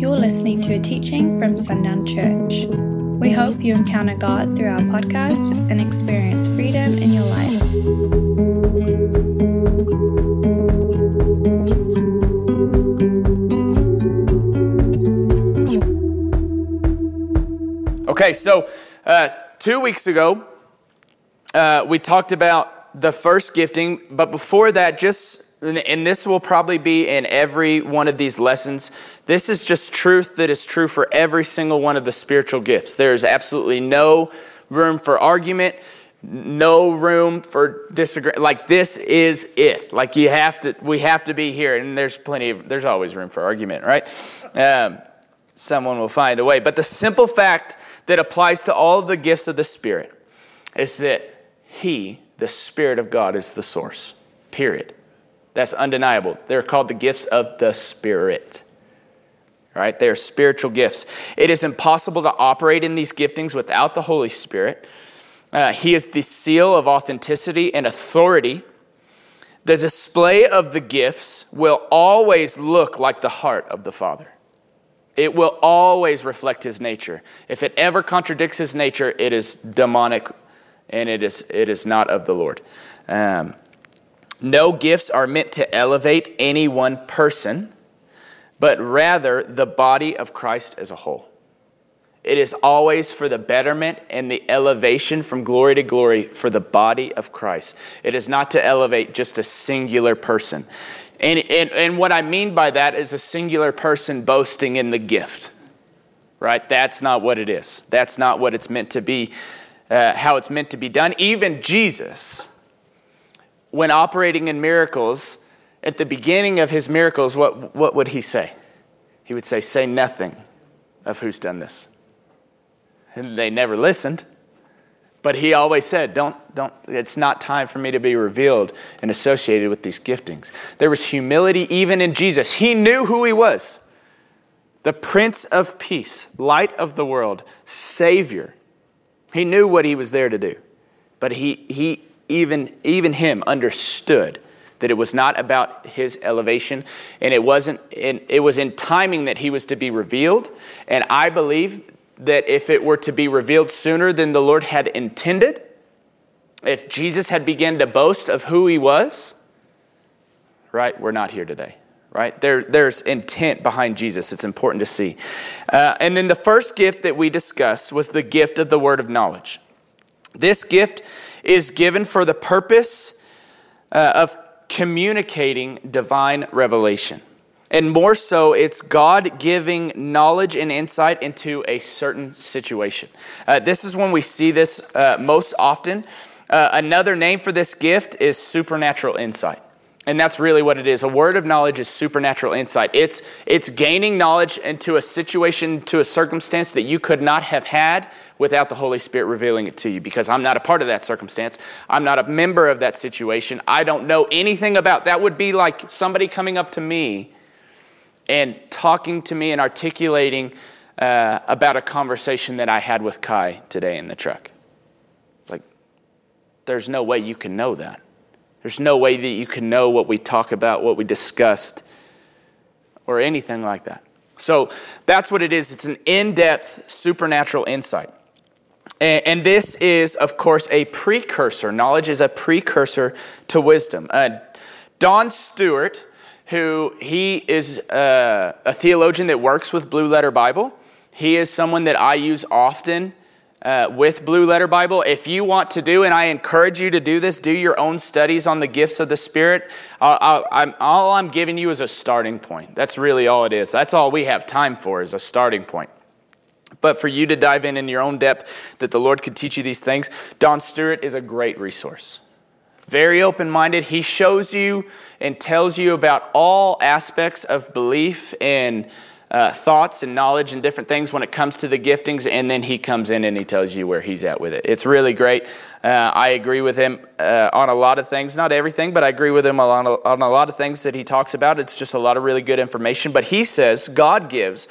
You're listening to a teaching from Sundown Church. We hope you encounter God through our podcast and experience freedom in your life. Okay, so uh, two weeks ago, uh, we talked about the first gifting, but before that, just, and this will probably be in every one of these lessons, this is just truth that is true for every single one of the spiritual gifts. There's absolutely no room for argument, no room for disagree. Like, this is it. Like, you have to, we have to be here, and there's plenty of, there's always room for argument, right? Um, someone will find a way. But the simple fact that applies to all of the gifts of the Spirit is that He, the Spirit of God, is the source. Period. That's undeniable. They're called the gifts of the Spirit. Right? They are spiritual gifts. It is impossible to operate in these giftings without the Holy Spirit. Uh, he is the seal of authenticity and authority. The display of the gifts will always look like the heart of the Father. It will always reflect his nature. If it ever contradicts his nature, it is demonic and it is, it is not of the Lord. Um, no gifts are meant to elevate any one person, but rather the body of Christ as a whole. It is always for the betterment and the elevation from glory to glory for the body of Christ. It is not to elevate just a singular person. And, and, and what I mean by that is a singular person boasting in the gift, right? That's not what it is. That's not what it's meant to be, uh, how it's meant to be done. Even Jesus, when operating in miracles, at the beginning of his miracles, what, what would he say? He would say, Say nothing of who's done this. And they never listened. But he always said, don't, don't, it's not time for me to be revealed and associated with these giftings. There was humility even in Jesus. He knew who he was the Prince of Peace, light of the world, Savior. He knew what he was there to do. But he, he even, even him understood that it was not about his elevation and it wasn't in, it was in timing that he was to be revealed and i believe that if it were to be revealed sooner than the Lord had intended, if Jesus had begun to boast of who he was, right, we're not here today, right? There, there's intent behind Jesus. It's important to see. Uh, and then the first gift that we discussed was the gift of the word of knowledge. This gift is given for the purpose uh, of communicating divine revelation. And more so, it's God giving knowledge and insight into a certain situation. Uh, this is when we see this uh, most often. Uh, another name for this gift is supernatural insight. And that's really what it is. A word of knowledge is supernatural insight. It's, it's gaining knowledge into a situation, to a circumstance that you could not have had without the Holy Spirit revealing it to you because I'm not a part of that circumstance. I'm not a member of that situation. I don't know anything about that would be like somebody coming up to me and talking to me and articulating uh, about a conversation that I had with Kai today in the truck. Like, there's no way you can know that. There's no way that you can know what we talk about, what we discussed, or anything like that. So that's what it is. It's an in depth supernatural insight. And, this is, of course, a precursor. Knowledge is a precursor to wisdom. Uh, Don Stewart who he is uh, a theologian that works with Blue Letter Bible. He is someone that I use often uh, with Blue Letter Bible. If you want to do, and I encourage you to do this, do your own studies on the gifts of the Spirit. Uh, I'm, all I'm giving you is a starting point. That's really all it is. That's all we have time for is a starting point. But for you to dive in in your own depth, that the Lord could teach you these things, Don Stewart is a great resource very open minded. He shows you and tells you about all aspects of belief and uh, thoughts and knowledge and different things when it comes to the giftings, and then he comes in and he tells you where he's at with it. It's really great. Uh, I agree with him uh, on a lot of things, not everything, but I agree with him on a, on a lot of things that he talks about. It's just a lot of really good information. But he says God gives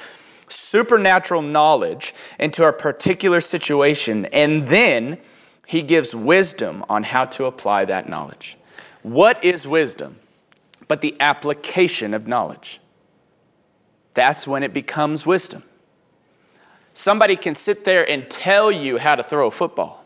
supernatural knowledge into a particular situation, and then he gives wisdom on how to apply that knowledge. What is wisdom? But the application of knowledge. that's when it becomes wisdom. Somebody can sit there and tell you how to throw a football,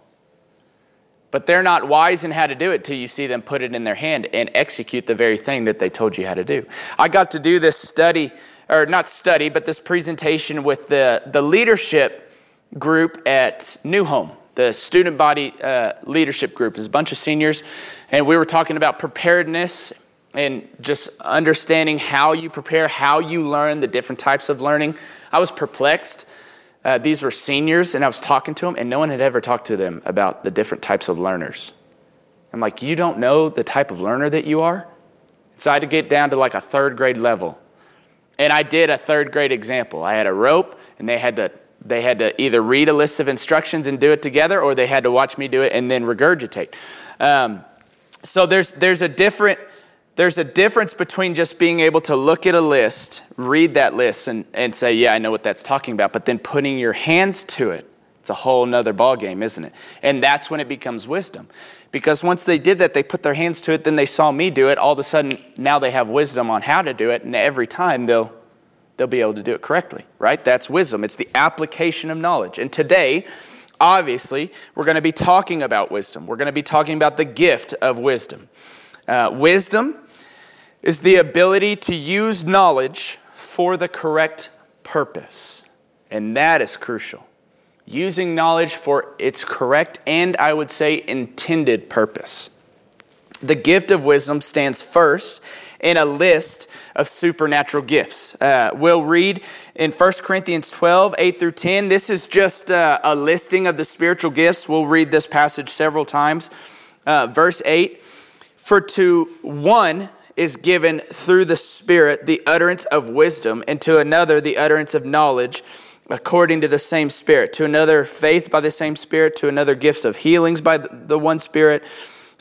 but they're not wise in how to do it till you see them put it in their hand and execute the very thing that they told you how to do. I got to do this study, or not study, but this presentation with the, the leadership group at New Home, the student body uh, leadership group. There's a bunch of seniors, and we were talking about preparedness and just understanding how you prepare, how you learn, the different types of learning. I was perplexed uh, these were seniors, and I was talking to them, and no one had ever talked to them about the different types of learners. I'm like, you don't know the type of learner that you are? So I had to get down to like a third grade level. And I did a third grade example. I had a rope, and they had to they had to either read a list of instructions and do it together, or they had to watch me do it and then regurgitate. Um, so there's there's a different there's a difference between just being able to look at a list, read that list, and, and say, yeah, I know what that's talking about, but then putting your hands to it. It's a whole nother ballgame, isn't it? And that's when it becomes wisdom. Because once they did that, they put their hands to it, then they saw me do it. All of a sudden, now they have wisdom on how to do it, and every time they'll, they'll be able to do it correctly, right? That's wisdom. It's the application of knowledge. And today, obviously, we're going to be talking about wisdom. We're going to be talking about the gift of wisdom. Uh, wisdom is the ability to use knowledge for the correct purpose. And that is crucial. Using knowledge for its correct and, I would say, intended purpose. The gift of wisdom stands first in a list of supernatural gifts. Uh, we'll read in 1 Corinthians 12, 8 through 10. This is just uh, a listing of the spiritual gifts. We'll read this passage several times. Uh, verse 8 For to one, is given through the Spirit the utterance of wisdom, and to another the utterance of knowledge according to the same Spirit, to another faith by the same Spirit, to another gifts of healings by the one Spirit,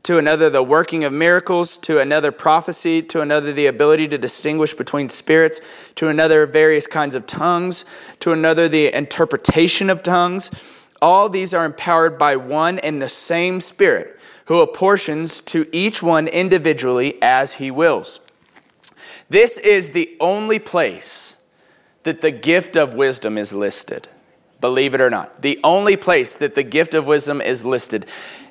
to another the working of miracles, to another prophecy, to another the ability to distinguish between spirits, to another various kinds of tongues, to another the interpretation of tongues. All these are empowered by one and the same Spirit who apportions to each one individually as he wills. This is the only place that the gift of wisdom is listed. Believe it or not. The only place that the gift of wisdom is listed.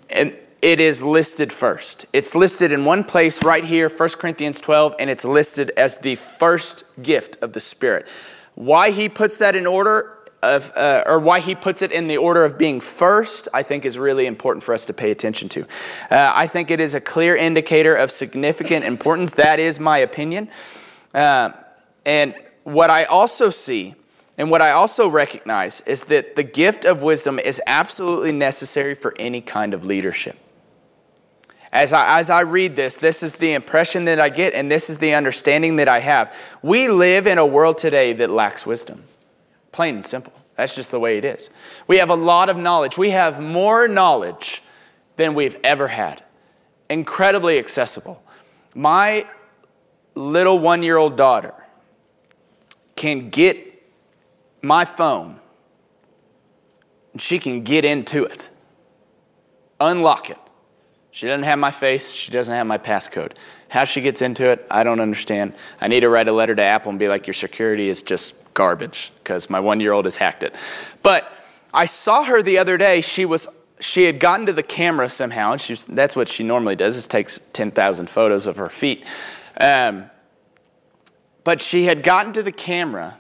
And it is listed first. It's listed in one place right here, 1 Corinthians 12, and it's listed as the first gift of the Spirit. Why he puts that in order of, uh, or why he puts it in the order of being first, I think is really important for us to pay attention to. Uh, I think it is a clear indicator of significant importance. That is my opinion. Uh, and what I also see and what I also recognize is that the gift of wisdom is absolutely necessary for any kind of leadership. As I, as I read this, this is the impression that I get, and this is the understanding that I have. We live in a world today that lacks wisdom. Plain and simple. That's just the way it is. We have a lot of knowledge. We have more knowledge than we've ever had. Incredibly accessible. My little one year old daughter can get my phone and she can get into it, unlock it. She doesn't have my face, she doesn't have my passcode. How she gets into it, I don't understand. I need to write a letter to Apple and be like, your security is just garbage because my one year old has hacked it. But I saw her the other day. She was she had gotten to the camera somehow, and she's, that's what she normally does. Is takes ten thousand photos of her feet. Um, but she had gotten to the camera,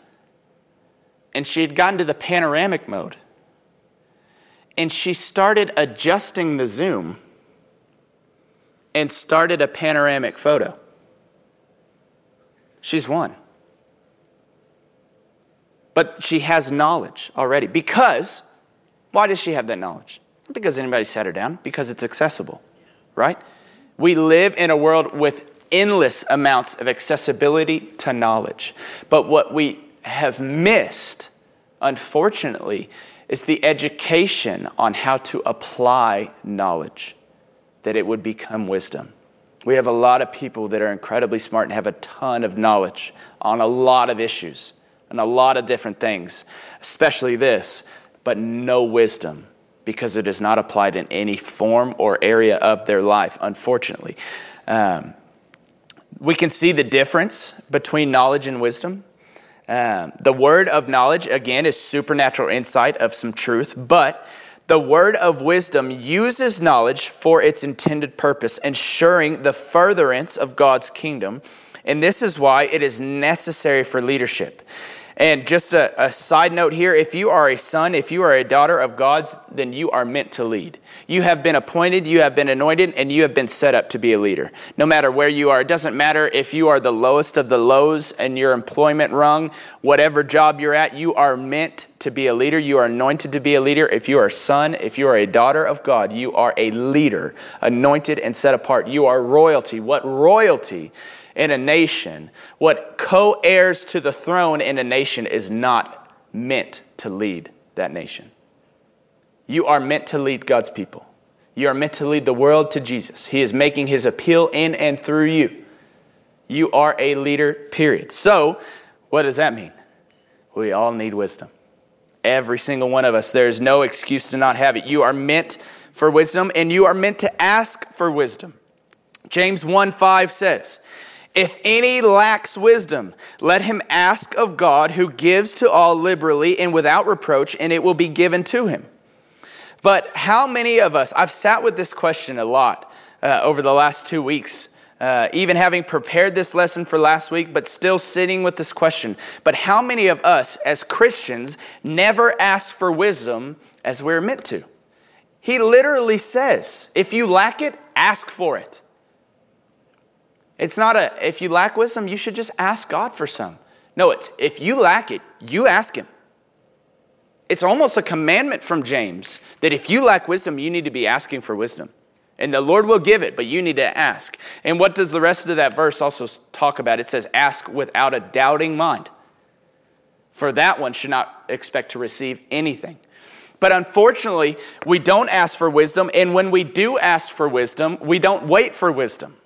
and she had gotten to the panoramic mode, and she started adjusting the zoom, and started a panoramic photo. She's one. But she has knowledge already. Because, why does she have that knowledge? Not because anybody sat her down, because it's accessible, right? We live in a world with endless amounts of accessibility to knowledge. But what we have missed, unfortunately, is the education on how to apply knowledge, that it would become wisdom. We have a lot of people that are incredibly smart and have a ton of knowledge on a lot of issues and a lot of different things, especially this, but no wisdom because it is not applied in any form or area of their life, unfortunately. Um, we can see the difference between knowledge and wisdom. Um, the word of knowledge, again, is supernatural insight of some truth, but the word of wisdom uses knowledge for its intended purpose, ensuring the furtherance of God's kingdom. And this is why it is necessary for leadership. And just a, a, side note here if you are a son, if you are a daughter of God's, then you are meant to lead. You have been appointed, you have been anointed, and you have been set up to be a leader. No matter where you are, it doesn't matter if you are the lowest of the lows in your employment rung, whatever job you're at, you are meant to be a leader. You are anointed to be a leader. If you are a son, if you are a daughter of God, you are a leader, anointed and set apart. You are royalty. What royalty? In a nation, what co heirs to the throne in a nation is not meant to lead that nation. You are meant to lead God's people. You are meant to lead the world to Jesus. He is making his appeal in and through you. You are a leader, period. So, what does that mean? We all need wisdom. Every single one of us. There's no excuse to not have it. You are meant for wisdom and you are meant to ask for wisdom. James 1 5 says, if any lacks wisdom, let him ask of God, who gives to all liberally and without reproach, and it will be given to him. But how many of us, I've sat with this question a lot uh, over the last two weeks, uh, even having prepared this lesson for last week, but still sitting with this question. But how many of us as Christians never ask for wisdom as we're meant to? He literally says, if you lack it, ask for it. It's not a, if you lack wisdom, you should just ask God for some. No, it's, if you lack it, you ask Him. It's almost a commandment from James that if you lack wisdom, you need to be asking for wisdom. And the Lord will give it, but you need to ask. And what does the rest of that verse also talk about? It says, ask without a doubting mind. For that one should not expect to receive anything. But unfortunately, we don't ask for wisdom. And when we do ask for wisdom, we don't wait for wisdom.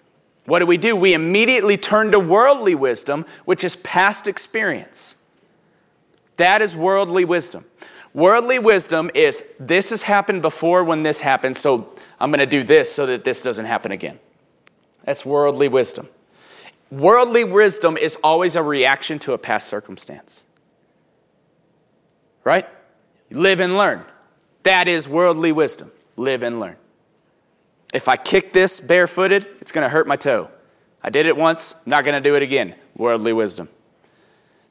What do we do? We immediately turn to worldly wisdom, which is past experience. That is worldly wisdom. Worldly wisdom is this has happened before when this happened, so I'm going to do this so that this doesn't happen again. That's worldly wisdom. Worldly wisdom is always a reaction to a past circumstance. Right? Live and learn. That is worldly wisdom. Live and learn. If I kick this barefooted, it's going to hurt my toe. I did it once, I'm not going to do it again. Worldly wisdom.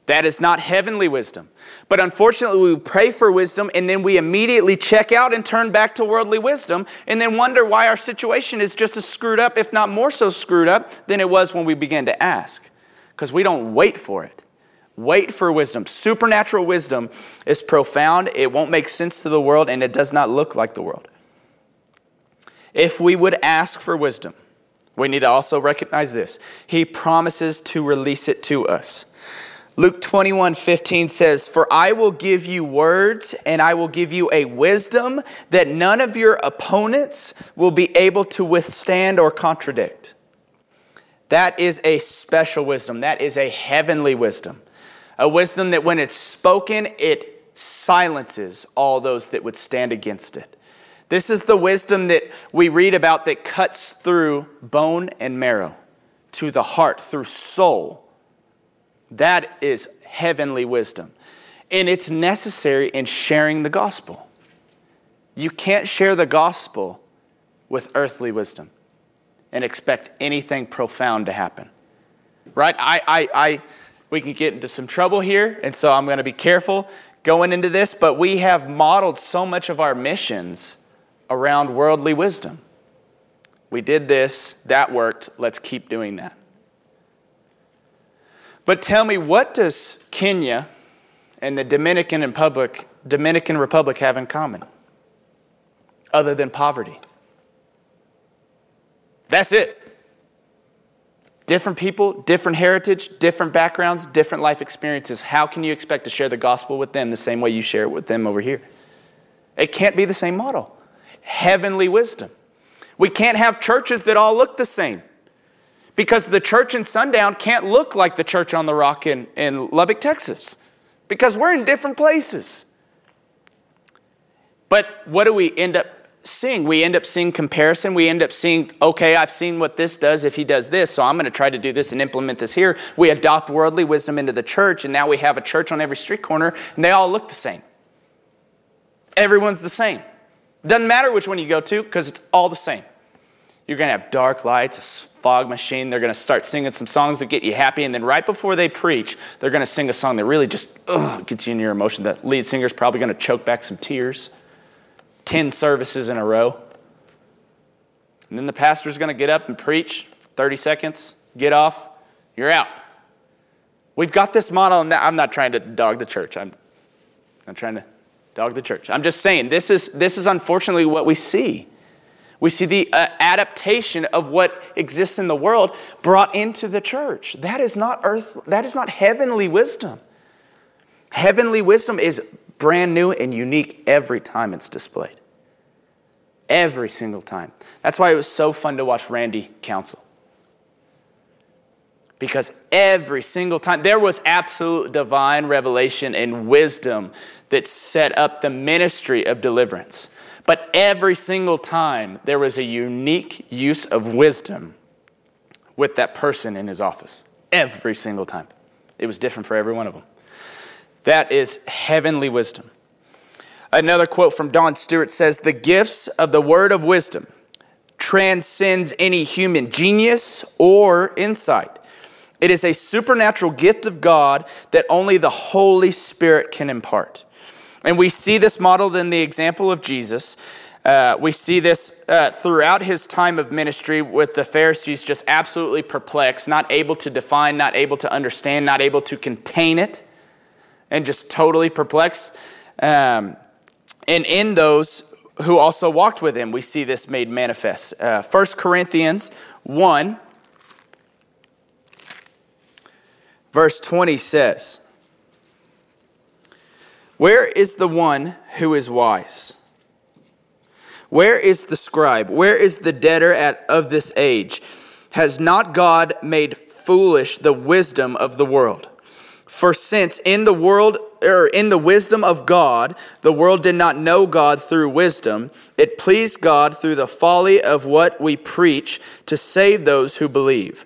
That is not heavenly wisdom. But unfortunately, we pray for wisdom and then we immediately check out and turn back to worldly wisdom and then wonder why our situation is just as screwed up, if not more so screwed up, than it was when we began to ask. Because we don't wait for it. Wait for wisdom. Supernatural wisdom is profound, it won't make sense to the world, and it does not look like the world. If we would ask for wisdom, we need to also recognize this. He promises to release it to us. Luke 21 15 says, For I will give you words and I will give you a wisdom that none of your opponents will be able to withstand or contradict. That is a special wisdom. That is a heavenly wisdom. A wisdom that when it's spoken, it silences all those that would stand against it. This is the wisdom that we read about that cuts through bone and marrow, to the heart, through soul. That is heavenly wisdom. And it's necessary in sharing the gospel. You can't share the gospel with earthly wisdom and expect anything profound to happen. Right? I, I, I, we can get into some trouble here, and so I'm going to be careful going into this, but we have modeled so much of our missions around worldly wisdom. We did this, that worked, let's keep doing that. But tell me, what does Kenya and the Dominican Republic, Dominican Republic have in common other than poverty? That's it. Different people, different heritage, different backgrounds, different life experiences. How can you expect to share the gospel with them the same way you share it with them over here? It can't be the same model heavenly wisdom. We can't have churches that all look the same because the church in Sundown can't look like the church on the rock in, in Lubbock, Texas, because we're in different places. But what do we end up seeing. We end up seeing comparison. We end up seeing, okay, I've seen what this does if he does this, so I'm going to try to do this and implement this here. We adopt worldly wisdom into the church, and now we have a church on every street corner, and they all look the same. Everyone's the same. Doesn't matter which one you go to because it's all the same. You're going to have dark lights, a fog machine. They're going to start singing some songs that get you happy. And then right before they preach, they're going to sing a song that really just ugh, gets you in your emotion. The lead singer's probably going to choke back some tears. 10 services in a row. And then the pastor's going to get up and preach 30 seconds, get off, you're out. We've got this model, and I'm not trying to dog the church. I'm not trying to dog the church. I'm just saying this is, this is unfortunately what we see. We see the uh, adaptation of what exists in the world brought into the church. That is not earth, that is not heavenly wisdom. Heavenly wisdom is brand new and unique every time it's displayed. Every single time. That's why it was so fun to watch Randy counsel. Because every single time, there was absolute divine revelation and wisdom that set up the ministry of deliverance. But every single time, there was a unique use of wisdom with that person in his office. Every single time. It was different for every one of them. That is heavenly wisdom. Another quote from Don Stewart says, The gifts of the word of wisdom transcends any human genius or insight. It is a supernatural gift of God that only the Holy Spirit can impart. And we see this modeled in the example of Jesus. Uh, we see this uh, throughout his time of ministry with the Pharisees just absolutely perplexed, not able to define, not able to understand, not able to contain it, and just totally perplexed. Um, and in those who also walked with him, we see this made manifest. Uh, 1 Corinthians 1, verse 20 says, where is the one who is wise? Where is the scribe? Where is the debtor at, of this age? Has not God made foolish the wisdom of the world? For since in the world or in the wisdom of God, the world did not know God through wisdom, it pleased God through the folly of what we preach to save those who believe.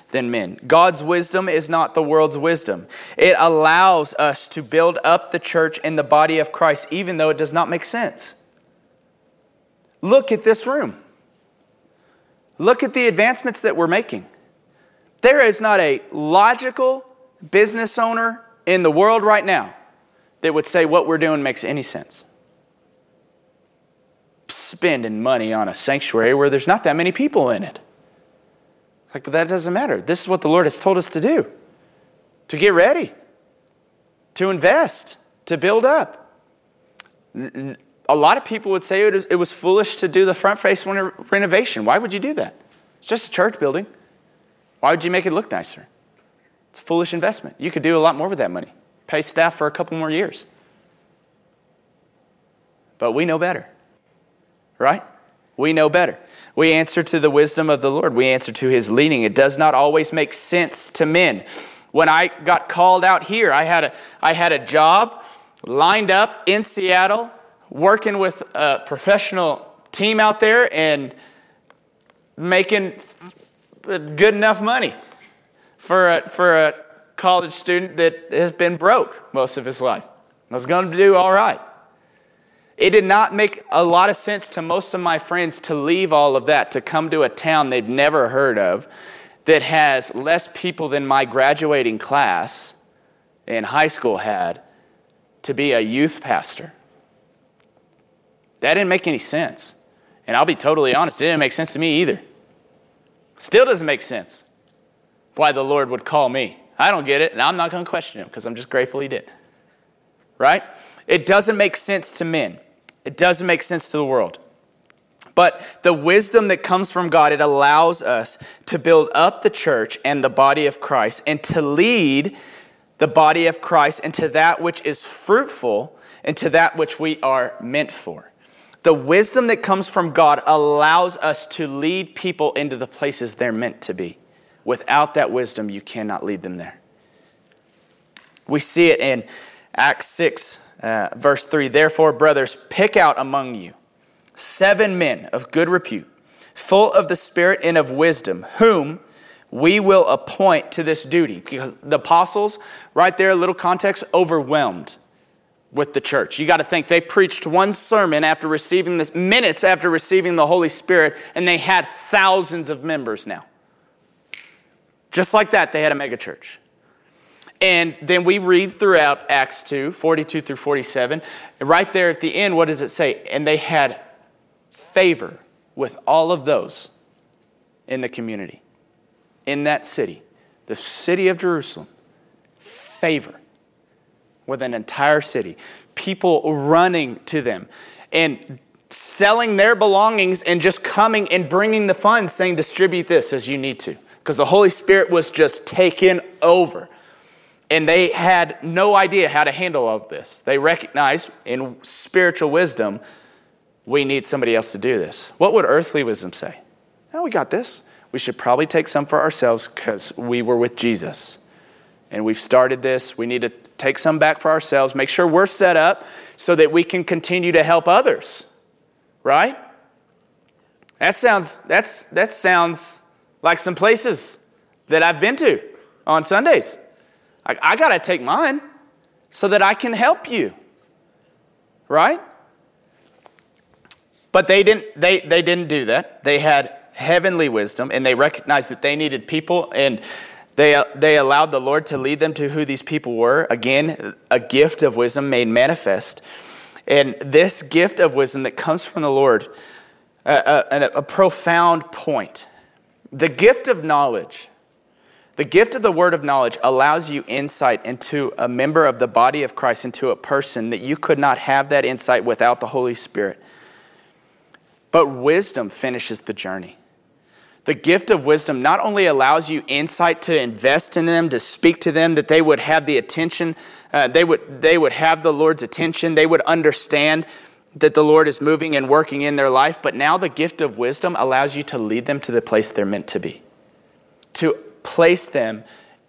than men. God's wisdom is not the world's wisdom. It allows us to build up the church in the body of Christ, even though it does not make sense. Look at this room. Look at the advancements that we're making. There is not a logical business owner in the world right now that would say what we're doing makes any sense. Spending money on a sanctuary where there's not that many people in it. Like, but that doesn't matter. This is what the Lord has told us to do to get ready, to invest, to build up. A lot of people would say it was, foolish to do the front face renovation. Why would you do that? It's just a church building. Why would you make it look nicer? It's a foolish investment. You could do a lot more with that money. Pay staff for a couple more years. But we know better, right? We know better. We answer to the wisdom of the Lord. We answer to his leading. It does not always make sense to men. When I got called out here, I had a, I had a job lined up in Seattle, working with a professional team out there and making good enough money for a, for a college student that has been broke most of his life. I was going to do all right. It did not make a lot of sense to most of my friends to leave all of that, to come to a town they've never heard of that has less people than my graduating class in high school had to be a youth pastor. That didn't make any sense. And I'll be totally honest, it didn't make sense to me either. Still doesn't make sense why the Lord would call me. I don't get it, and I'm not going to question him because I'm just grateful he did. Right? It doesn't make sense to men. It doesn't make sense to the world. But the wisdom that comes from God, it allows us to build up the church and the body of Christ and to lead the body of Christ into that which is fruitful and to that which we are meant for. The wisdom that comes from God allows us to lead people into the places they're meant to be. Without that wisdom, you cannot lead them there. We see it in Acts 6, uh, verse 3. Therefore, brothers, pick out among you seven men of good repute, full of the Spirit and of wisdom, whom we will appoint to this duty. Because the apostles, right there, a little context, overwhelmed with the church. You got to think they preached one sermon after receiving this, minutes after receiving the Holy Spirit, and they had thousands of members now. Just like that, they had a megachurch. And then we read throughout Acts 2, 42 through 47. Right there at the end, what does it say? And they had favor with all of those in the community, in that city, the city of Jerusalem. Favor with an entire city, people running to them and selling their belongings and just coming and bringing the funds, saying, distribute this as you need to. Because the Holy Spirit was just taken over. And they had no idea how to handle all of this. They recognized in spiritual wisdom, we need somebody else to do this. What would earthly wisdom say? No, we got this. We should probably take some for ourselves because we were with Jesus and we've started this. We need to take some back for ourselves, make sure we're set up so that we can continue to help others. Right? That sounds that's that sounds like some places that I've been to on Sundays. I, I got to take mine so that I can help you. Right? But they didn't they they didn't do that. They had heavenly wisdom and they recognized that they needed people and they, they allowed the Lord to lead them to who these people were. Again, a gift of wisdom made manifest. And this gift of wisdom that comes from the Lord, a, a, a profound point. The gift of knowledge, the gift of the word of knowledge allows you insight into a member of the body of Christ, into a person that you could not have that insight without the Holy Spirit. But wisdom finishes the journey. The gift of wisdom not only allows you insight to invest in them, to speak to them, that they would have the attention, uh, they, would, they would have the Lord's attention, they would understand that the Lord is moving and working in their life, but now the gift of wisdom allows you to lead them to the place they're meant to be, to place them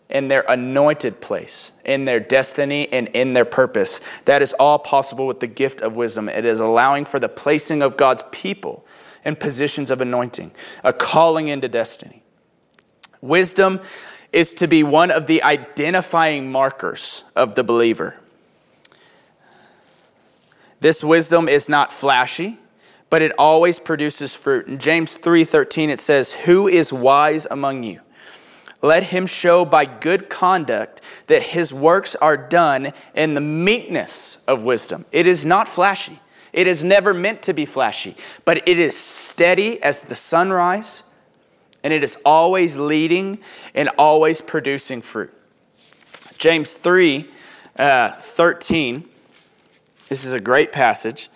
in their anointed place, in their destiny, and in their purpose. That is all possible with the gift of wisdom. It is allowing for the placing of God's people in positions of anointing, a calling into destiny. Wisdom is to be one of the identifying markers of the believer. This wisdom is not flashy, but it always produces fruit. In James 3:13 it says, "Who is wise among you? Let him show by good conduct that his works are done in the meekness of wisdom." It is not flashy. It is never meant to be flashy, but it is steady as the sunrise, and it is always leading and always producing fruit. James 3 uh, 13. This is a great passage.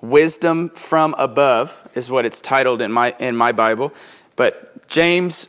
Wisdom from above is what it's titled in my, in my Bible. But James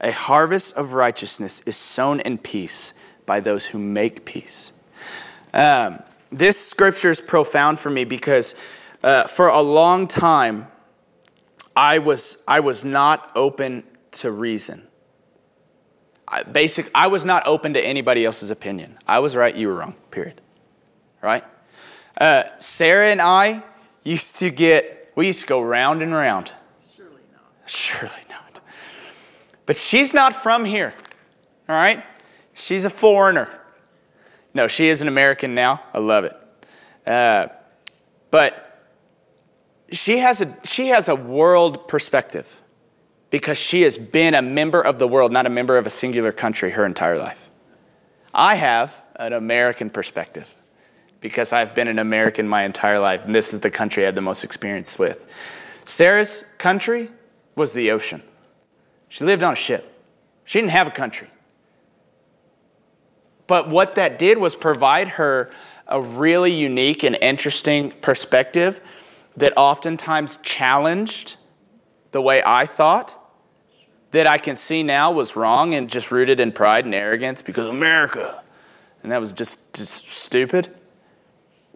A harvest of righteousness is sown in peace by those who make peace. Um, this scripture is profound for me because uh, for a long time, I was, I was not open to reason. I, basic, I was not open to anybody else's opinion. I was right, you were wrong, period. Right? Uh, Sarah and I used to get, we used to go round and round. Surely not. Surely not. But she's not from here, all right? She's a foreigner. No, she is an American now. I love it. Uh, but she has, a, she has a world perspective because she has been a member of the world, not a member of a singular country her entire life. I have an American perspective because I've been an American my entire life, and this is the country I have the most experience with. Sarah's country was the ocean. She lived on a ship. She didn't have a country. But what that did was provide her a really unique and interesting perspective that oftentimes challenged the way I thought, that I can see now was wrong and just rooted in pride and arrogance because America. And that was just, just stupid.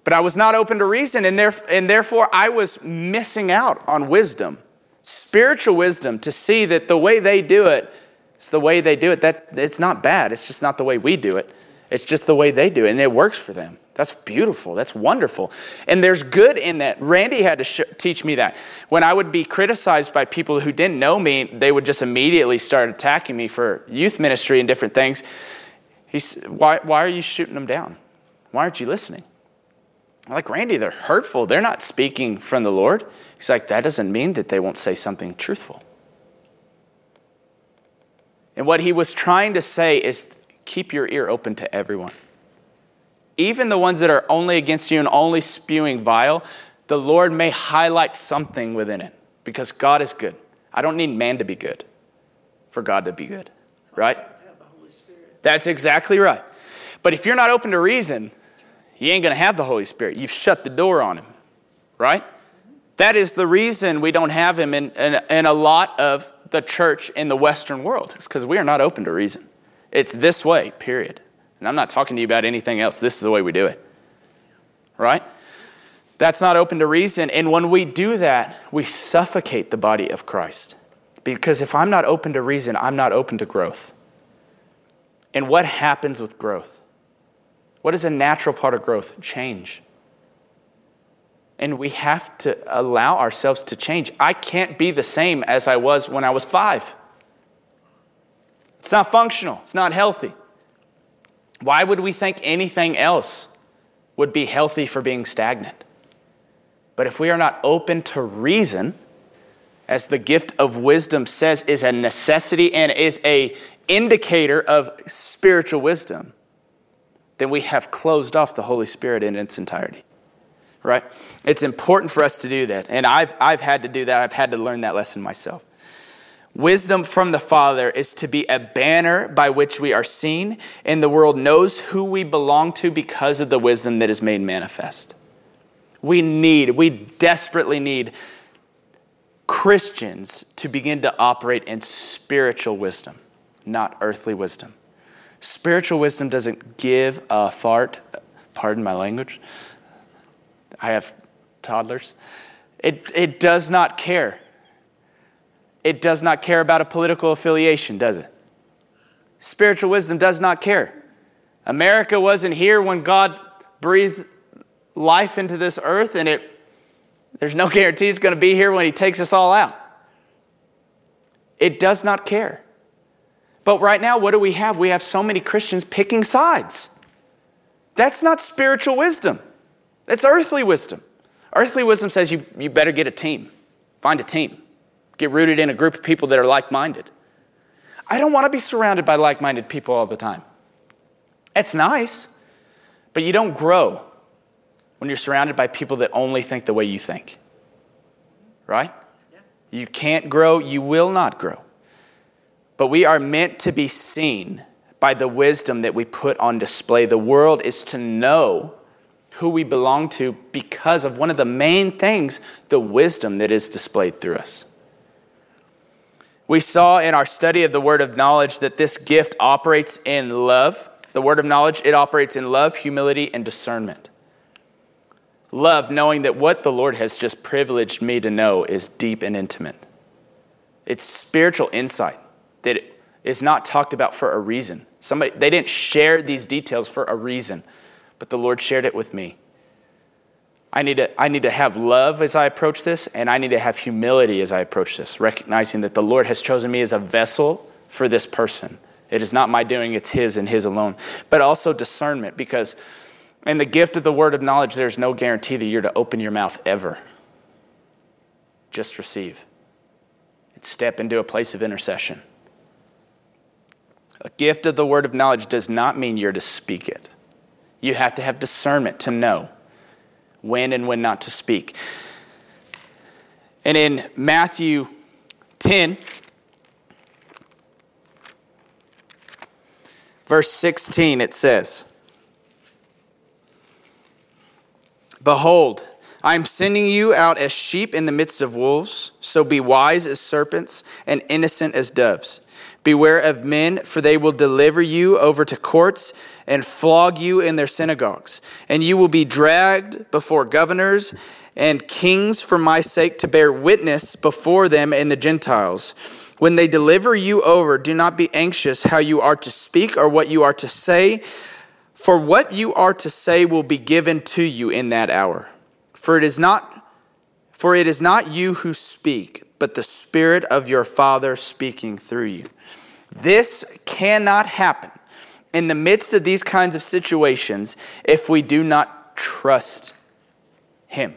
But I was not open to reason, and, there, and therefore I was missing out on wisdom, spiritual wisdom, to see that the way they do it is the way they do it. That, it's not bad, it's just not the way we do it. It's just the way they do it, and it works for them. That's beautiful. That's wonderful. And there's good in that. Randy had to sh- teach me that. When I would be criticized by people who didn't know me, they would just immediately start attacking me for youth ministry and different things. He's, why, why are you shooting them down? Why aren't you listening? Like, Randy, they're hurtful. They're not speaking from the Lord. He's like, that doesn't mean that they won't say something truthful. And what he was trying to say is keep your ear open to everyone. Even the ones that are only against you and only spewing vile, the Lord may highlight something within it because God is good. I don't need man to be good for God to be good, right? That's exactly right. But if you're not open to reason, you ain't going to have the Holy Spirit. You've shut the door on him, right? That is the reason we don't have him in, in, in a lot of the church in the Western world. It's because we are not open to reason. It's this way, period. And I'm not talking to you about anything else. This is the way we do it, right? That's not open to reason. And when we do that, we suffocate the body of Christ. Because if I'm not open to reason, I'm not open to growth. And what happens with growth? What is a natural part of growth? Change. And we have to allow ourselves to change. I can't be the same as I was when I was five. It's not functional, it's not healthy. Why would we think anything else would be healthy for being stagnant? But if we are not open to reason, as the gift of wisdom says is a necessity and is a indicator of spiritual wisdom, then we have closed off the Holy Spirit in its entirety. Right? It's important for us to do that. And I've, I've had to do that. I've had to learn that lesson myself. Wisdom from the Father is to be a banner by which we are seen, and the world knows who we belong to because of the wisdom that is made manifest. We need, we desperately need Christians to begin to operate in spiritual wisdom, not earthly wisdom. Spiritual wisdom doesn't give a fart, pardon my language. I have toddlers. It, it does not care. It does not care about a political affiliation, does it? Spiritual wisdom does not care. America wasn't here when God breathed life into this earth, and it, there's no guarantee it's going to be here when He takes us all out. It does not care. But right now, what do we have? We have so many Christians picking sides. That's not spiritual wisdom, that's earthly wisdom. Earthly wisdom says you, you better get a team, find a team, get rooted in a group of people that are like minded. I don't want to be surrounded by like minded people all the time. It's nice, but you don't grow when you're surrounded by people that only think the way you think. Right? Yeah. You can't grow, you will not grow. But we are meant to be seen by the wisdom that we put on display. The world is to know who we belong to because of one of the main things the wisdom that is displayed through us. We saw in our study of the word of knowledge that this gift operates in love. The word of knowledge, it operates in love, humility, and discernment. Love, knowing that what the Lord has just privileged me to know is deep and intimate. It's spiritual insight that is not talked about for a reason. Somebody, they didn't share these details for a reason, but the Lord shared it with me. I need, to, I need to have love as I approach this, and I need to have humility as I approach this, recognizing that the Lord has chosen me as a vessel for this person. It is not my doing, it's His and His alone. But also discernment, because in the gift of the word of knowledge, there's no guarantee that you're to open your mouth ever. Just receive and step into a place of intercession. A gift of the word of knowledge does not mean you're to speak it. You have to have discernment to know when and when not to speak. And in Matthew 10, verse 16, it says, Behold, I am sending you out as sheep in the midst of wolves, so be wise as serpents and innocent as doves. Beware of men, for they will deliver you over to courts and flog you in their synagogues. And you will be dragged before governors and kings for my sake to bear witness before them and the Gentiles. When they deliver you over, do not be anxious how you are to speak or what you are to say, for what you are to say will be given to you in that hour. For it is not for it is not you who speak, but the spirit of your Father speaking through you. This cannot happen in the midst of these kinds of situations if we do not trust Him.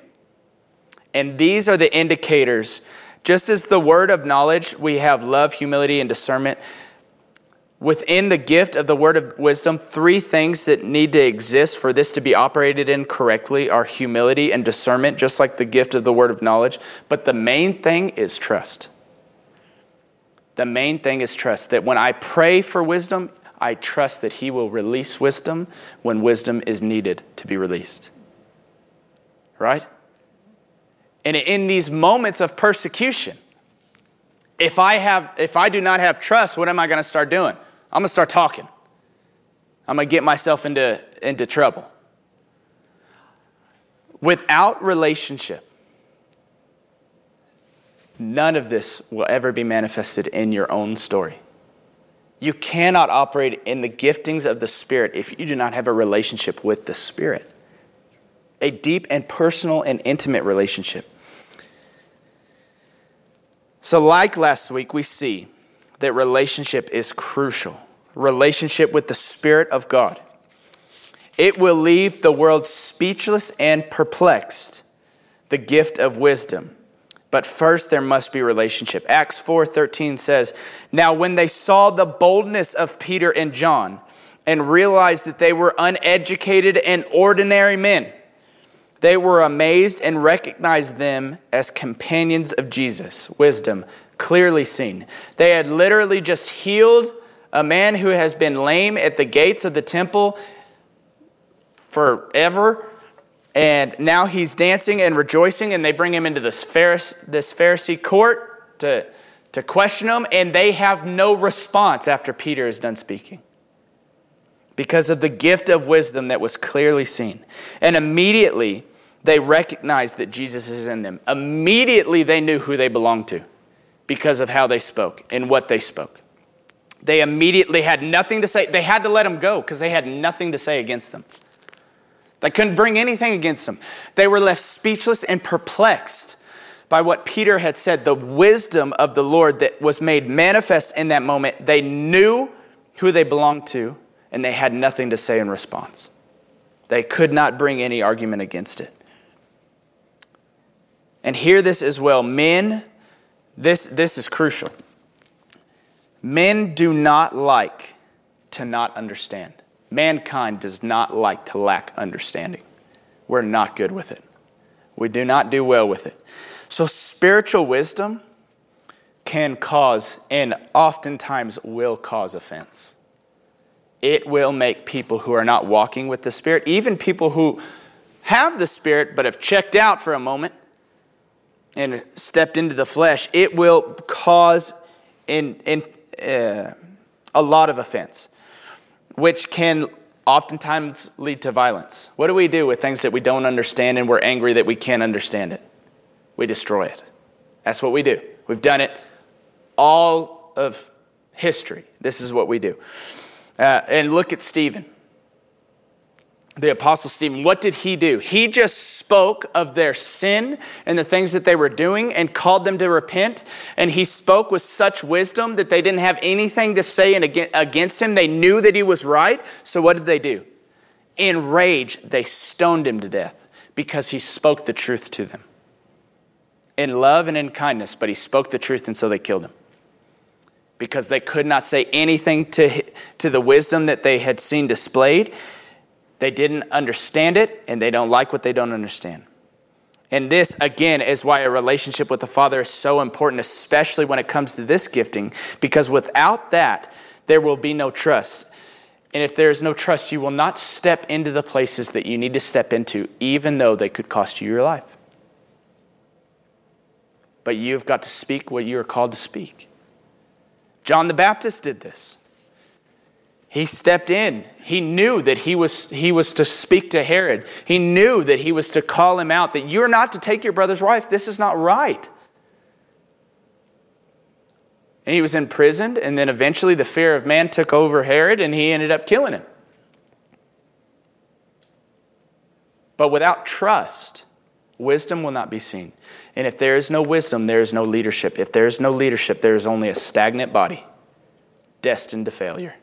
And these are the indicators. Just as the word of knowledge, we have love, humility, and discernment. Within the gift of the word of wisdom, three things that need to exist for this to be operated in correctly are humility and discernment, just like the gift of the word of knowledge. But the main thing is trust. The main thing is trust. That when I pray for wisdom, I trust that He will release wisdom when wisdom is needed to be released. Right? And in these moments of persecution, if I, have, if I do not have trust, what am I going to start doing? I'm to start talking. I'm to get myself into, into trouble. Without relationship, none of this will ever be manifested in your own story. You cannot operate in the giftings of the Spirit if you do not have a relationship with the Spirit. A deep and personal and intimate relationship. So, like last week, we see that relationship is crucial. Relationship with the Spirit of God. It will leave the world speechless and perplexed, the gift of wisdom. But first there must be relationship. Acts 4:13 says, "Now when they saw the boldness of Peter and John and realized that they were uneducated and ordinary men, they were amazed and recognized them as companions of Jesus. Wisdom clearly seen. They had literally just healed a man who has been lame at the gates of the temple forever and now he's dancing and rejoicing, and they bring him into this Pharisee, this Pharisee court to, to question him, and they have no response after Peter is done speaking because of the gift of wisdom that was clearly seen. And immediately they recognized that Jesus is in them. Immediately they knew who they belonged to because of how they spoke and what they spoke. They immediately had nothing to say. They had to let them go because they had nothing to say against them. They couldn't bring anything against them. They were left speechless and perplexed by what Peter had said, the wisdom of the Lord that was made manifest in that moment. They knew who they belonged to, and they had nothing to say in response. They could not bring any argument against it. And hear this as well men, this, this is crucial. Men do not like to not understand. Mankind does not like to lack understanding. We're not good with it. We do not do well with it. So, spiritual wisdom can cause, and oftentimes will cause offense. It will make people who are not walking with the Spirit, even people who have the Spirit but have checked out for a moment and stepped into the flesh, it will cause in, in, uh, a lot of offense which can oftentimes lead to violence. What do we do with things that we don't understand and we're angry that we can't understand it? We destroy it. That's what we do. We've done it all of history. This is what we do. Uh, and look at Stephen the apostle Stephen, what did he do? He just spoke of their sin and the things that they were doing and called them to repent. And he spoke with such wisdom that they didn't have anything to say against him. They knew that he was right. So what did they do? In rage, they stoned him to death because he spoke the truth to them. In love and in kindness, but he spoke the truth, and so they killed him. Because they could not say anything to, to the wisdom that they had seen displayed they didn't understand it, and they don't like what they don't understand. And this, again, is why a relationship with the Father is so important, especially when it comes to this gifting, because without that, there will be no trust. And if there is no trust, you will not step into the places that you need to step into, even though they could cost you your life. But you've got to speak what you are called to speak. John the Baptist did this. He stepped in. He knew that he was, he was to speak to Herod. He knew that he was to call him out that you're not to take your brother's wife. This is not right. And he was imprisoned, and then eventually the fear of man took over Herod, and he ended up killing him. But without trust, wisdom will not be seen. And if there is no wisdom, there is no leadership. If there is no leadership, there is only a stagnant body destined to failure.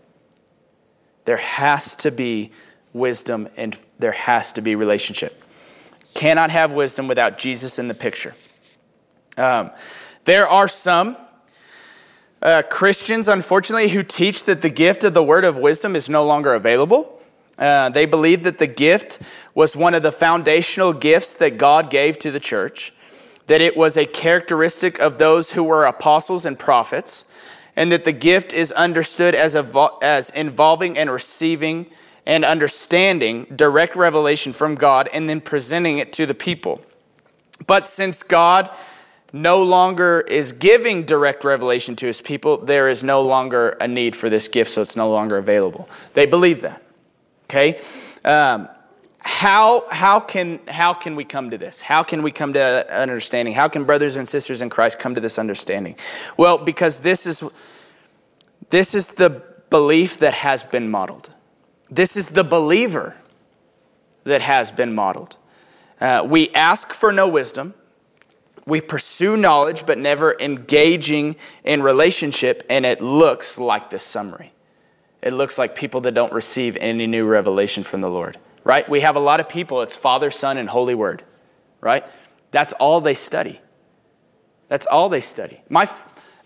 There has to be wisdom and there has to be relationship. Cannot have wisdom without Jesus in the picture. Um, there are some uh, Christians, unfortunately, who teach that the gift of the word of wisdom is no longer available. Uh, they believe that the gift was one of the foundational gifts that God gave to the church, that it was a characteristic of those who were apostles and prophets, and that the gift is understood as, as involving and receiving and understanding direct revelation from God and then presenting it to the people. But since God no longer is giving direct revelation to his people, there is no longer a need for this gift, so it's no longer available. They believe that. Okay? Um, how, how, can, how can we come to this? How can we come to understanding? How can brothers and sisters in Christ come to this understanding? Well, because this is, this is the belief that has been modeled. This is the believer that has been modeled. Uh, we ask for no wisdom. We pursue knowledge, but never engaging in relationship, and it looks like this summary. It looks like people that don't receive any new revelation from the Lord right? We have a lot of people, it's Father, Son, and Holy Word, right? That's all they study. That's all they study. My,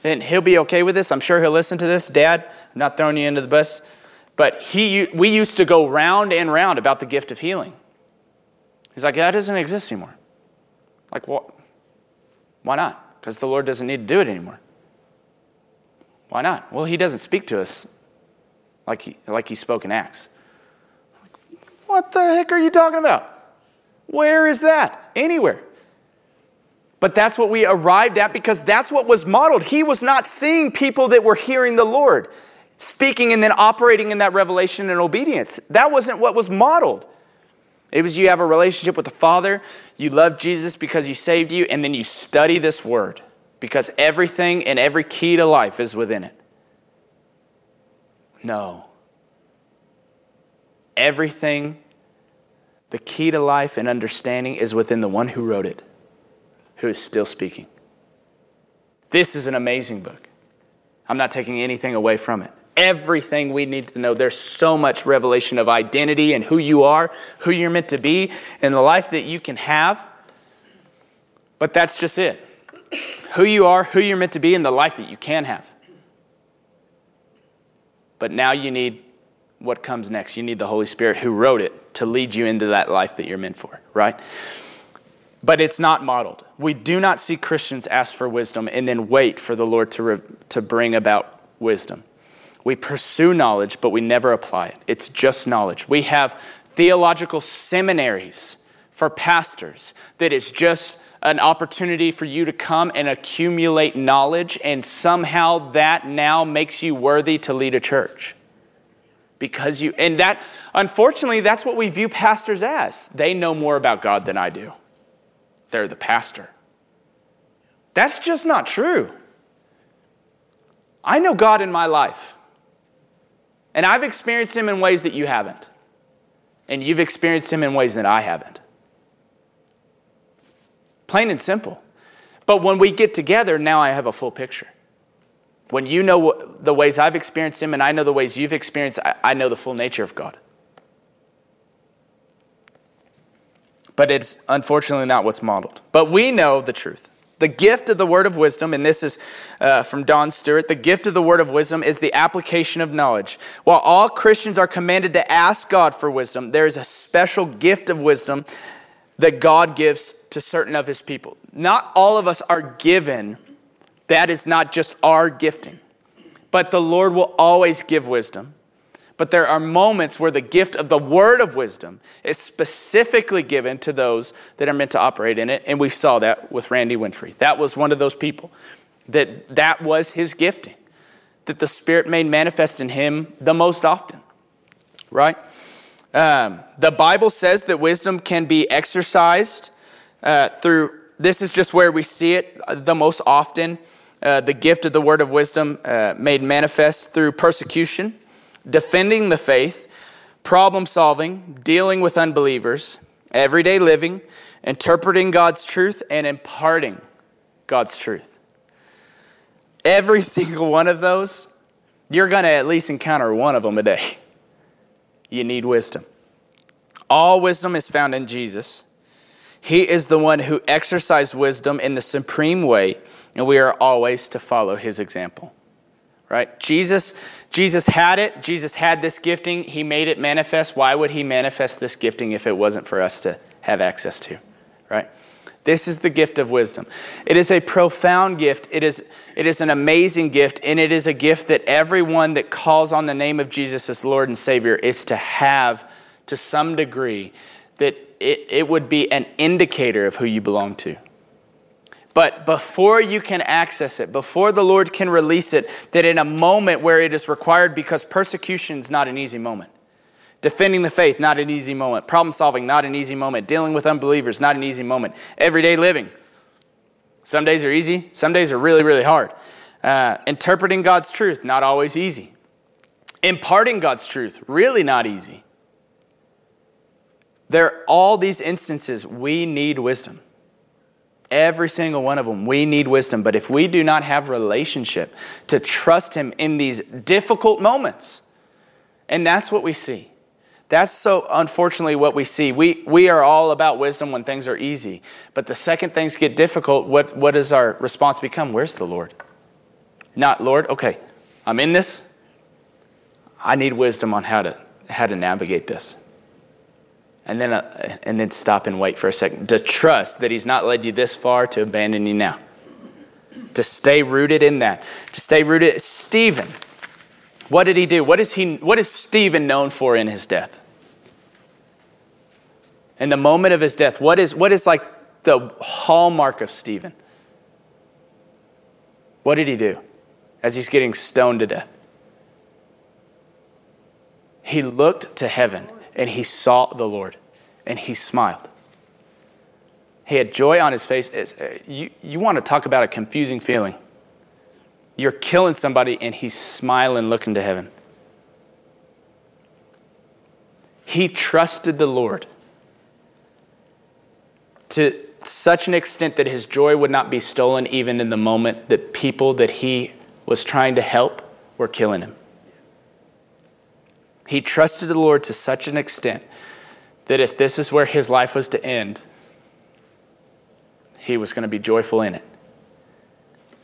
and he'll be okay with this. I'm sure he'll listen to this. Dad, I'm not throwing you into the bus, but he, we used to go round and round about the gift of healing. He's like, that doesn't exist anymore. Like, what? Why not? Because the Lord doesn't need to do it anymore. Why not? Well, he doesn't speak to us like he, like he spoke in Acts. What the heck are you talking about? Where is that? Anywhere. But that's what we arrived at because that's what was modeled. He was not seeing people that were hearing the Lord, speaking and then operating in that revelation and obedience. That wasn't what was modeled. It was you have a relationship with the Father, you love Jesus because He saved you, and then you study this word because everything and every key to life is within it. No everything, the key to life and understanding is within the one who wrote it, who is still speaking. This is an amazing book. I'm not taking anything away from it. Everything we need to know. There's so much revelation of identity and who you are, who you're meant to be, and the life that you can have. But that's just it. Who you are, who you're meant to be, and the life that you can have. But now you need what comes next. You need the Holy Spirit who wrote it to lead you into that life that you're meant for, right? But it's not modeled. We do not see Christians ask for wisdom and then wait for the Lord to, re- to bring about wisdom. We pursue knowledge, but we never apply it. It's just knowledge. We have theological seminaries for pastors that is just an opportunity for you to come and accumulate knowledge, and somehow that now makes you worthy to lead a church because you, and that, unfortunately, that's what we view pastors as. They know more about God than I do. They're the pastor. That's just not true. I know God in my life. And I've experienced Him in ways that you haven't. And you've experienced Him in ways that I haven't. Plain and simple. But when we get together, now I have a full picture. When you know the ways I've experienced Him and I know the ways you've experienced, I know the full nature of God. But it's unfortunately not what's modeled. But we know the truth. The gift of the word of wisdom, and this is uh, from Don Stewart the gift of the word of wisdom is the application of knowledge. While all Christians are commanded to ask God for wisdom, there is a special gift of wisdom that God gives to certain of his people. Not all of us are given, that is not just our gifting, but the Lord will always give wisdom. But there are moments where the gift of the word of wisdom is specifically given to those that are meant to operate in it. And we saw that with Randy Winfrey. That was one of those people that that was his gifting, that the Spirit made manifest in him the most often, right? Um, the Bible says that wisdom can be exercised uh, through, this is just where we see it the most often. Uh, the gift of the word of wisdom uh, made manifest through persecution defending the faith, problem solving, dealing with unbelievers, everyday living, interpreting God's truth, and imparting God's truth. Every single one of those, you're going to at least encounter one of them a day. You need wisdom. All wisdom is found in Jesus. He is the one who exercised wisdom in the supreme way, and we are always to follow his example. Right? Jesus Jesus had it. Jesus had this gifting. He made it manifest. Why would he manifest this gifting if it wasn't for us to have access to? Right? This is the gift of wisdom. It is a profound gift. It is, it is an amazing gift, and it is a gift that everyone that calls on the name of Jesus as Lord and Savior is to have to some degree, that it, it would be an indicator of who you belong to. But before you can access it, before the Lord can release it, that in a moment where it is required, because persecution is not an easy moment. Defending the faith, not an easy moment. Problem solving, not an easy moment. Dealing with unbelievers, not an easy moment. Everyday living. Some days are easy, some days are really, really hard. Uh, interpreting God's truth, not always easy. Imparting God's truth, really not easy. There are all these instances we need wisdom. Every single one of them. We need wisdom. But if we do not have relationship to trust Him in these difficult moments, and that's what we see. That's so unfortunately what we see. We, we are all about wisdom when things are easy. But the second things get difficult, what, what does our response become? Where's the Lord? Not, Lord, okay, I'm in this. I need wisdom on how to, how to navigate this and then, uh, and then stop and wait for a second. To trust that He's not led you this far to abandon you now. To stay rooted in that. To stay rooted. Stephen, what did he do? What is, he, what is Stephen known for in his death? In the moment of his death, what is, what is like the hallmark of Stephen? What did he do as he's getting stoned to death? He looked to heaven and he saw the Lord and he smiled. He had joy on his face. Uh, you, you want to talk about a confusing feeling. You're killing somebody and he's smiling, looking to heaven. He trusted the Lord to such an extent that his joy would not be stolen even in the moment that people that he was trying to help were killing him. He trusted the Lord to such an extent that if this is where his life was to end, he was going to be joyful in it.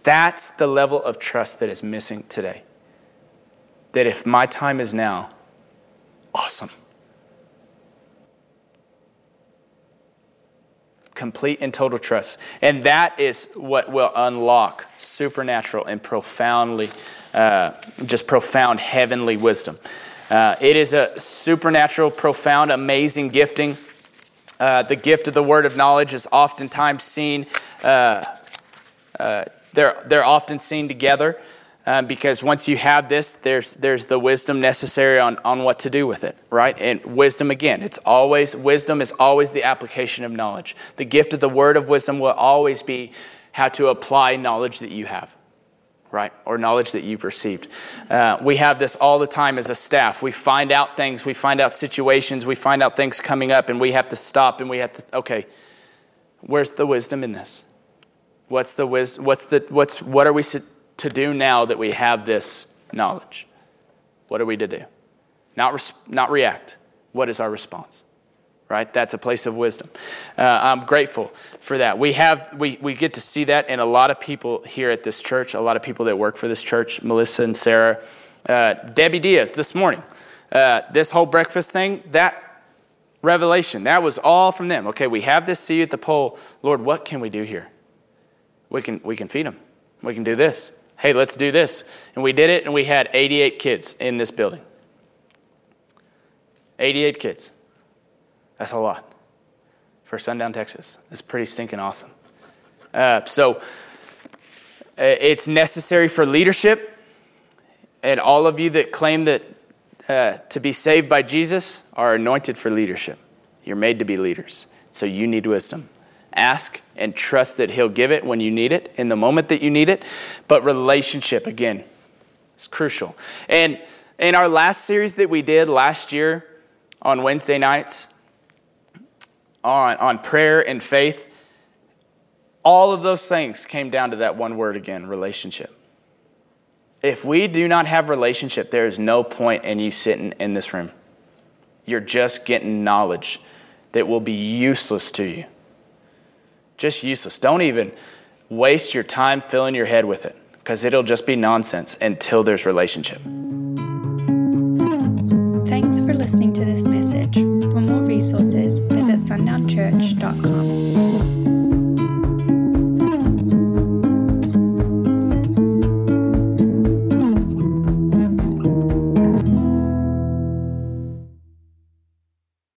That's the level of trust that is missing today. That if my time is now, awesome. Complete and total trust. And that is what will unlock supernatural and profoundly, uh, just profound heavenly wisdom. Uh, it is a supernatural, profound, amazing gifting. Uh, the gift of the word of knowledge is oftentimes seen, uh, uh they're, they're often seen together uh, because once you have this, there's, there's the wisdom necessary on, on what to do with it, right? And wisdom, again, it's always, wisdom is always the application of knowledge. The gift of the word of wisdom will always be how to apply knowledge that you have right? Or knowledge that you've received. Uh, we have this all the time as a staff. We find out things, we find out situations, we find out things coming up, and we have to stop and we have to, okay, where's the wisdom in this? What's the wisdom? What's the, what's, what are we to do now that we have this knowledge? What are we to do? Not, not react. What is our response? Right? That's a place of wisdom. Uh, I'm grateful for that. We have we we get to see that in a lot of people here at this church. A lot of people that work for this church, Melissa and Sarah, uh, Debbie Diaz this morning. Uh, this whole breakfast thing, that revelation, that was all from them. Okay, we have this See You at the Pole. Lord, what can we do here? We can we can feed them. We can do this. Hey, let's do this. And we did it, and we had 88 kids in this building. 88 kids. That's a lot for Sundown, Texas. It's pretty stinking awesome. Uh, so uh, it's necessary for leadership, and all of you that claim that uh, to be saved by Jesus are anointed for leadership. You're made to be leaders, so you need wisdom. Ask and trust that He'll give it when you need it, in the moment that you need it. But relationship, again, is crucial. And in our last series that we did last year on Wednesday nights, on, on prayer and faith, all of those things came down to that one word again relationship. If we do not have relationship, there is no point in you sitting in this room. You're just getting knowledge that will be useless to you. Just useless. Don't even waste your time filling your head with it because it'll just be nonsense until there's relationship. Thanks